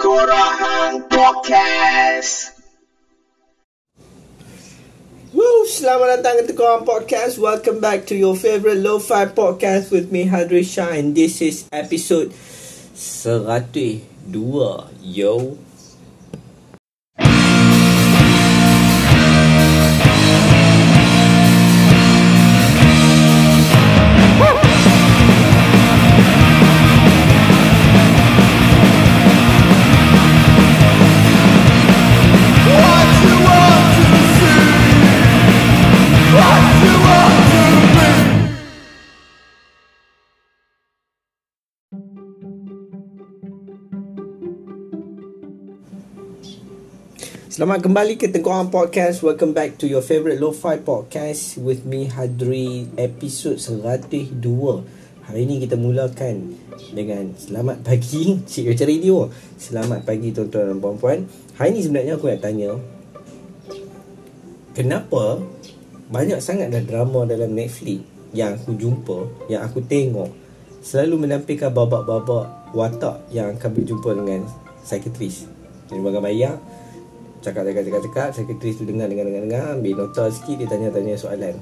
Korang Podcast. Woo, selamat datang ke Korang Podcast. Welcome back to your favorite lo-fi podcast with me Hadri and this is episode 102. Yo. Selamat kembali ke Tengkorak Podcast. Welcome back to your favorite lo-fi podcast with me Hadri episod 102. Hari ini kita mulakan dengan selamat pagi Cik Macam radio. Selamat pagi tuan-tuan dan puan-puan. Hari ini sebenarnya aku nak tanya kenapa banyak sangat dah drama dalam Netflix yang aku jumpa, yang aku tengok selalu menampilkan babak-babak watak yang akan berjumpa dengan psikiatris. Jadi bagai bayar cakap cakap cakap cakap sekretari tu dengar dengar dengar dengar ambil nota sikit dia tanya tanya soalan.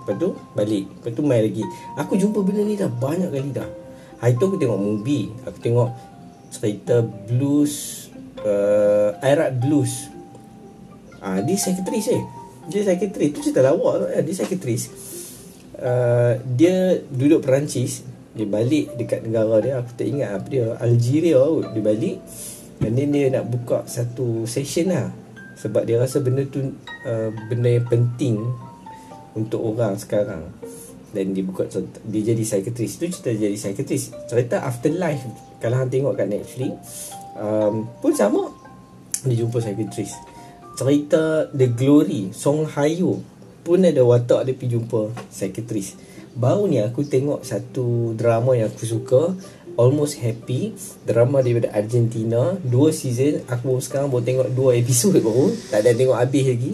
Lepas tu balik. Lepas tu main lagi. Aku jumpa benda ni dah banyak kali dah. Hari tu aku tengok movie. Aku tengok cerita blues uh, Iraq blues. Ah dia sekretari eh dia sekretari tu cerita lawak tu eh. dia sekretari uh, dia duduk Perancis. Dia balik dekat negara dia. Aku tak ingat apa dia. Algeria dia balik dan then dia nak buka satu session lah. Sebab dia rasa benda tu uh, Benda yang penting Untuk orang sekarang. Dan dia buka Dia jadi psychiatrist. Itu cerita jadi psychiatrist. Cerita afterlife Kalau hang tengok kat Netflix um, Pun sama. Dia jumpa psychiatrist. Cerita The Glory Song Hayo Pun ada watak dia pergi jumpa psychiatrist. Baru ni aku tengok satu drama yang aku suka Almost Happy. Drama daripada Argentina. Dua season. Aku sekarang baru tengok dua episod baru. Tak ada tengok habis lagi.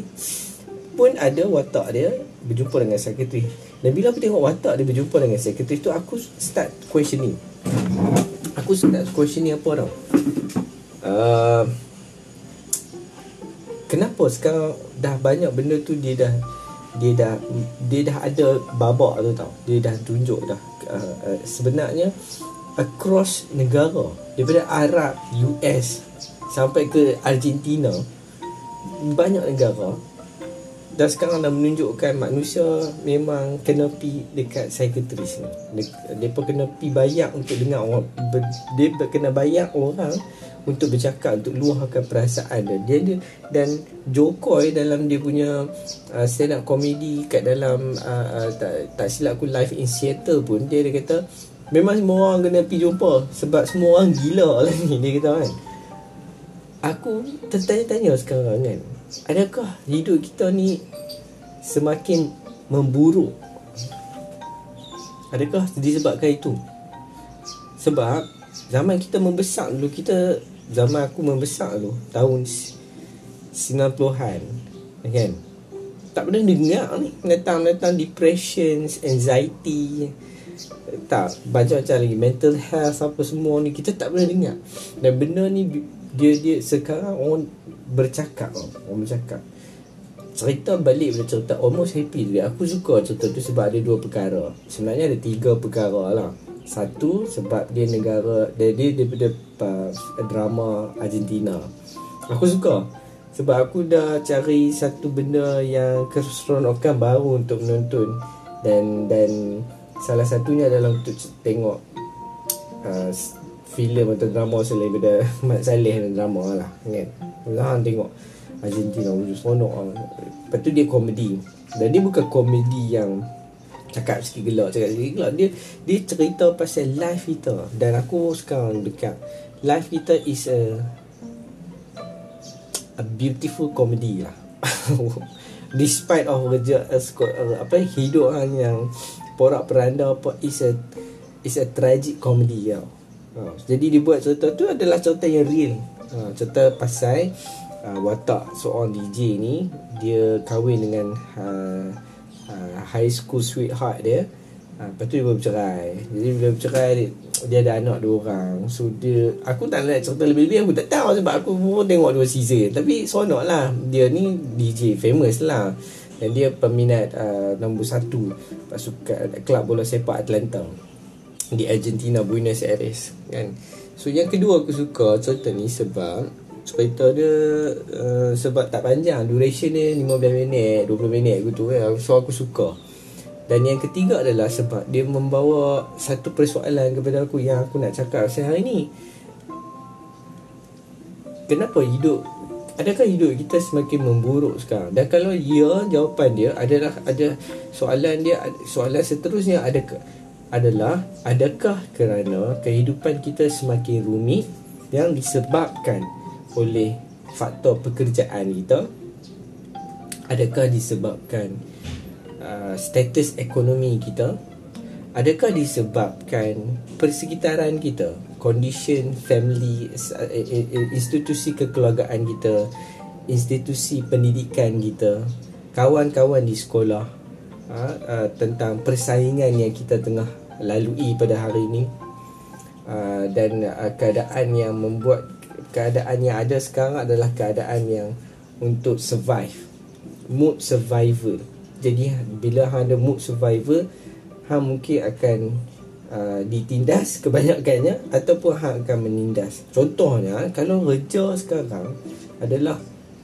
Pun ada watak dia Berjumpa dengan sekretari Dan bila aku tengok watak dia berjumpa dengan sekretari tu Aku start questioning. Aku start questioning apa tau. Uh, Kenapa sekarang Dah banyak benda tu dia dah dia dah dia dah ada babak tu tau. Dia dah tunjuk dah. Uh, uh, sebenarnya across negara daripada Arab, US sampai ke Argentina banyak negara dan sekarang dah menunjukkan manusia memang kena pi dekat psikiatris ni. Depa kena pi bayar untuk dengar orang dia kena bayar orang untuk bercakap untuk luahkan perasaan dia. Dia, dia dan Jokoy dalam dia punya uh, stand up comedy kat dalam uh, uh, tak, tak silap aku live in Seattle pun dia dia kata Memang semua orang kena pergi jumpa Sebab semua orang gila lah ni Dia kata kan. Aku tertanya-tanya sekarang kan. Adakah hidup kita ni Semakin memburuk? Adakah disebabkan itu? Sebab Zaman kita membesar dulu Kita Zaman aku membesar dulu Tahun 90-an Kan. Tak pernah dengar ni Datang-datang depression Anxiety tak macam-macam lagi mental health apa semua ni kita tak pernah dengar dan benda ni dia dia sekarang orang bercakap orang bercakap. Cerita balik pada cerita almost happy dia aku suka cerita tu sebab ada dua perkara. Sebenarnya ada tiga perkara lah. Satu sebab dia negara dia dia daripada uh, drama Argentina. Aku suka. Sebab aku dah cari satu benda yang keseronokan baru untuk menonton. Dan dan Salah satunya adalah untuk tengok uh, filem atau drama selain daripada Mat Saleh dan drama lah kan. Lah tengok Argentina wujud seronok lah. Lepas tu dia komedi. Dan dia bukan komedi yang cakap sikit gelak, cakap sikit gelak. Dia dia cerita pasal life kita. Dan aku sekarang dekat life kita is a a beautiful comedy lah. Despite of kerja uh, apa hidup yang porak peranda apa is a is a tragic comedy tau. Ha, jadi dia buat cerita tu adalah cerita yang real. Ha, cerita pasal uh, watak seorang DJ ni dia kahwin dengan uh, uh, high school sweetheart dia. Ha, Lepas tu dia bercerai. Jadi bila bercerai dia, dia ada anak dua orang. So dia Aku tak nak cerita lebih-lebih Aku tak tahu sebab aku pun tengok dua season. Tapi seronok lah. Dia ni DJ famous lah Dan dia peminat uh, nombor satu Pasukan Kelab bola sepak Atlanta. Di Argentina Buenos Aires Kan. So yang kedua aku suka cerita ni sebab cerita dia uh, sebab tak panjang. Duration dia 15 minit 20 minit gitu ya so aku suka. Dan yang ketiga adalah sebab dia membawa satu persoalan kepada aku yang aku nak cakap. Saya hari ni kenapa hidup adakah hidup kita semakin memburuk sekarang? Dan kalau ya jawapan dia adalah ada soalan dia soalan seterusnya adakah adalah adakah kerana kehidupan kita semakin rumit yang disebabkan oleh faktor pekerjaan kita? Adakah disebabkan uh, status ekonomi kita? Adakah disebabkan persekitaran kita condition family uh, institusi kekeluargaan kita institusi pendidikan kita kawan-kawan di sekolah uh, uh, tentang persaingan yang kita tengah lalui pada hari ini uh, dan uh, keadaan yang membuat keadaan yang ada sekarang adalah keadaan yang untuk survive. Mood survival. Jadi bila ada mood survival hang mungkin akan uh, ditindas kebanyakannya ataupun hang akan menindas. Contohnya kalau kerja sekarang adalah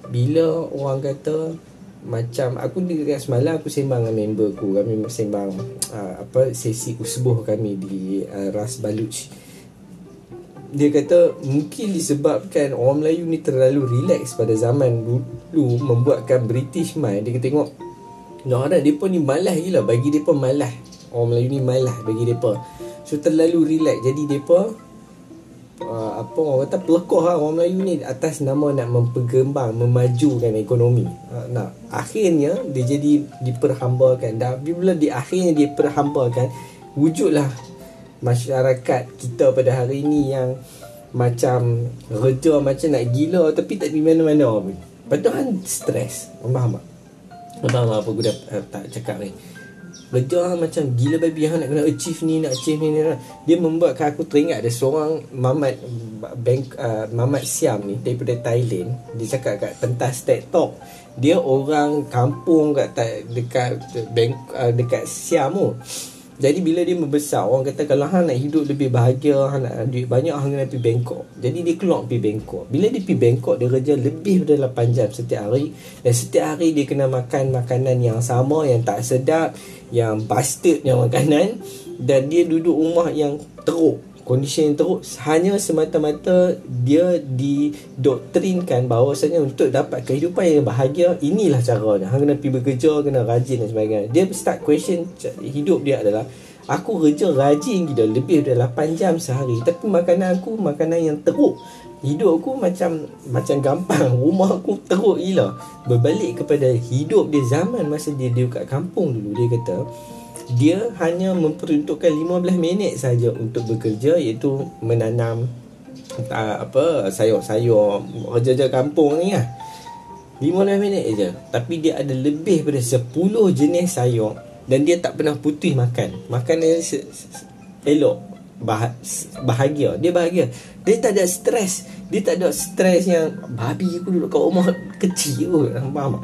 bila orang kata macam aku dekat semalam aku sembang dengan member aku kami sembang uh, apa sesi usbuh kami di uh, Ras Baluch. Dia kata mungkin disebabkan orang Melayu ni terlalu relax pada zaman dulu membuatkan British mind. Dia tengok ada dia pun ni malas gila bagi dia pun malas orang Melayu ni malas bagi dia pun so terlalu relax jadi dia pun uh, apa orang kata pelekoh lah orang Melayu ni atas nama nak mempergembang memajukan ekonomi uh, nah akhirnya dia jadi diperhambakan dah bila di akhirnya diperhambakan wujudlah masyarakat kita pada hari ini yang macam kerja macam nak gila tapi tak di mana-mana. Lepas tu kan stres. Faham tak? Faham apa aku dah uh, tak cakap ni. Kerja macam gila baby yang nak kena achieve ni, nak achieve ni, ni, ni. Dia membuatkan aku teringat ada seorang Mamat bank, uh, Mamat Siam ni daripada Thailand. Dia cakap kat pentas TED Talk. Dia orang kampung kat dekat bank, uh, dekat Siam tu. Jadi bila dia membesar Orang kata kalau hang nak hidup lebih bahagia Hang nak duit banyak Hang kena pergi Bangkok. Jadi dia keluar pergi Bangkok. Bila dia pergi Bangkok Dia kerja lebih dari 8 jam setiap hari. Dan setiap hari dia kena makan makanan yang sama Yang tak sedap Yang bastard yang makanan. Dan dia duduk rumah yang teruk kondisi yang teruk hanya semata-mata dia didoktrinkan bahawasanya untuk dapat kehidupan yang bahagia inilah caranya. Hang kena pergi bekerja kena rajin dan sebagainya. Dia start question hidup dia adalah aku kerja rajin gila lebih dari 8 jam sehari. Tapi makanan aku makanan yang teruk. Hidup aku macam macam gampang. Rumah aku teruk gila. Berbalik kepada hidup dia zaman masa dia di kat kampung dulu dia kata dia hanya memperuntukkan 15 minit saja untuk bekerja iaitu menanam uh, apa sayur-sayur kerja-kerja kampung ni lah. 15 minit je. Tapi dia ada lebih daripada 10 jenis sayur dan dia tak pernah putih makan. Makan dia se- se- elok bah- bahagia. Dia bahagia. Dia tak ada stres. Dia tak ada stres yang babi aku duduk kat rumah kecil. Pun faham tak?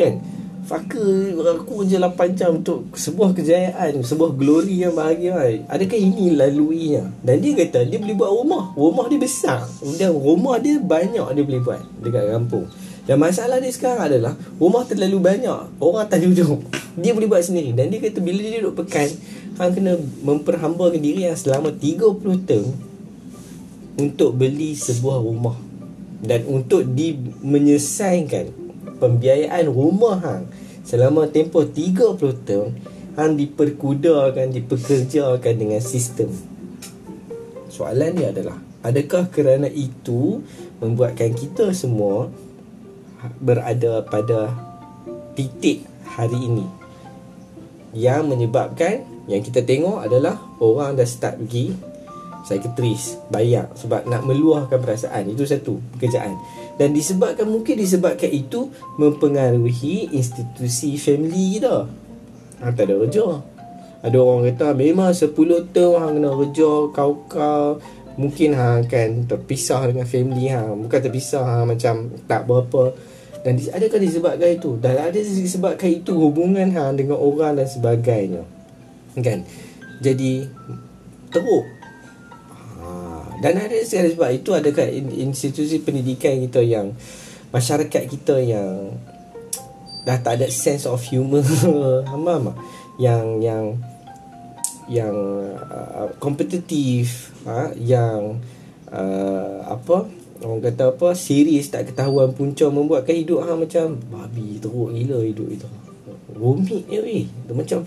Kan Fucker Aku kerja 8 jam Untuk sebuah kejayaan Sebuah glory yang bahagia Adakah ini laluinya? Dan dia kata Dia boleh buat rumah. Rumah dia besar. Dan rumah dia banyak Dia boleh buat Dekat kampung. Dan masalah dia sekarang adalah Rumah terlalu banyak. Orang tak duduk. Dia boleh buat sendiri. Dan dia kata Bila dia duduk pekan Hang kena memperhambakan diri Yang selama 30 tahun Untuk beli sebuah rumah. Dan untuk di menyelesaikan pembiayaan rumah hang. Selama tempoh 30 tahun hang diperkudakan dipekerjakan dengan sistem. Soalan dia adalah adakah kerana itu membuatkan kita semua berada pada titik hari ini? Yang menyebabkan yang kita tengok adalah orang dah start pergi psikiatris bayar sebab nak meluahkan perasaan itu satu pekerjaan dan disebabkan mungkin disebabkan itu mempengaruhi institusi family kita ha, tak ada kerja Ada orang kata memang 10 tahun hang kena kerja kau-kau mungkin hang akan terpisah dengan family hang. Bukan terpisah hang macam tak berapa dan dis- adakah disebabkan itu? Dan ada disebabkan itu hubungan hang dengan orang dan sebagainya. Kan? Jadi teruk. Ha, dan ada sebab itu adakah institusi pendidikan kita yang masyarakat kita yang dah tak ada sense of humor faham yang yang yang uh, kompetitif uh, yang uh, apa orang kata apa serius tak ketahuan punca membuatkan hidup hang macam babi teruk gila hidup itu. Rumit je weh. Macam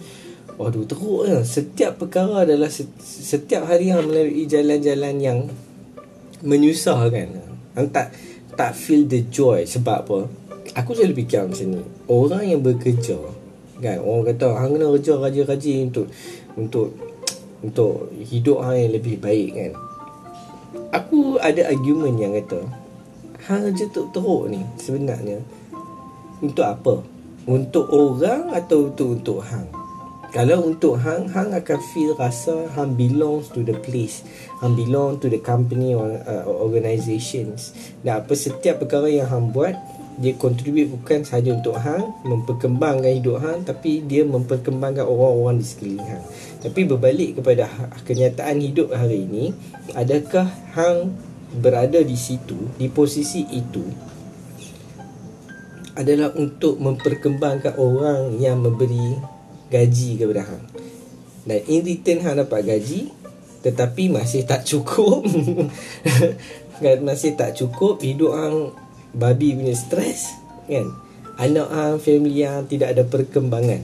Waduh teruk ya. Setiap perkara adalah setiap hari hang melalui jalan-jalan yang menyusahkan. Hang tak tak feel the joy sebab apa? Aku selalu fikir macam ni. Orang yang bekerja kan orang kata hang kena kerja rajin-rajin untuk untuk untuk hidup hang yang lebih baik kan. Aku ada argument yang kata hang kerja tu teruk ni sebenarnya untuk apa? Untuk orang atau untuk untuk hang? Kalau untuk hang, hang akan feel rasa hang belongs to the place. Hang belong to the company or uh, organizations. Dan apa setiap perkara yang hang buat, dia contribute bukan sahaja untuk hang, memperkembangkan hidup hang, tapi dia memperkembangkan orang-orang di sekeliling hang. Tapi berbalik kepada ha, kenyataan hidup hari ini, adakah hang berada di situ, di posisi itu, adalah untuk memperkembangkan orang yang memberi gaji kepada hang. Dan in return hang dapat gaji tetapi masih tak cukup. masih tak cukup hidup hang babi punya stres kan. Anak hang family yang tidak ada perkembangan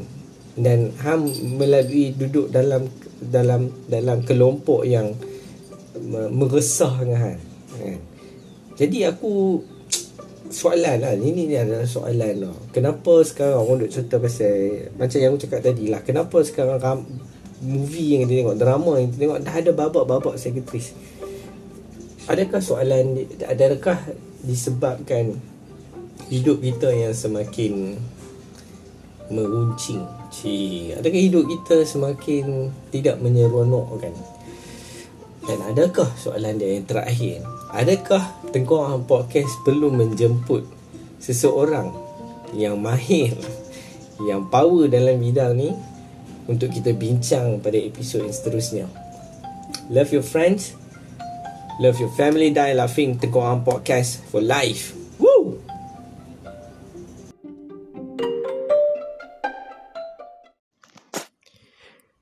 dan hang melalui duduk dalam dalam dalam kelompok yang meresah dengan hang. Kan? Jadi aku soalan lah. Ini ni adalah soalan lah. Kenapa sekarang orang duk cerita pasal Macam yang aku cakap tadi lah Kenapa sekarang ram, Movie yang kita tengok Drama yang kita tengok Dah ada babak-babak sekretaris Adakah soalan Adakah disebabkan Hidup kita yang semakin Meruncing? Cik Adakah hidup kita semakin Tidak menyeronokkan? Dan adakah soalan dia yang terakhir Adakah Tengku Aham Podcast perlu menjemput seseorang yang mahir, yang power dalam bidang ni untuk kita bincang pada episod yang seterusnya. Love your friends. Love your family. Die laughing. Tengku Aham Podcast for life. Woo!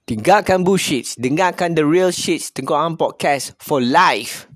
Tinggalkan bullshit. Dengarkan the real shit. Tengku Aham Podcast for life.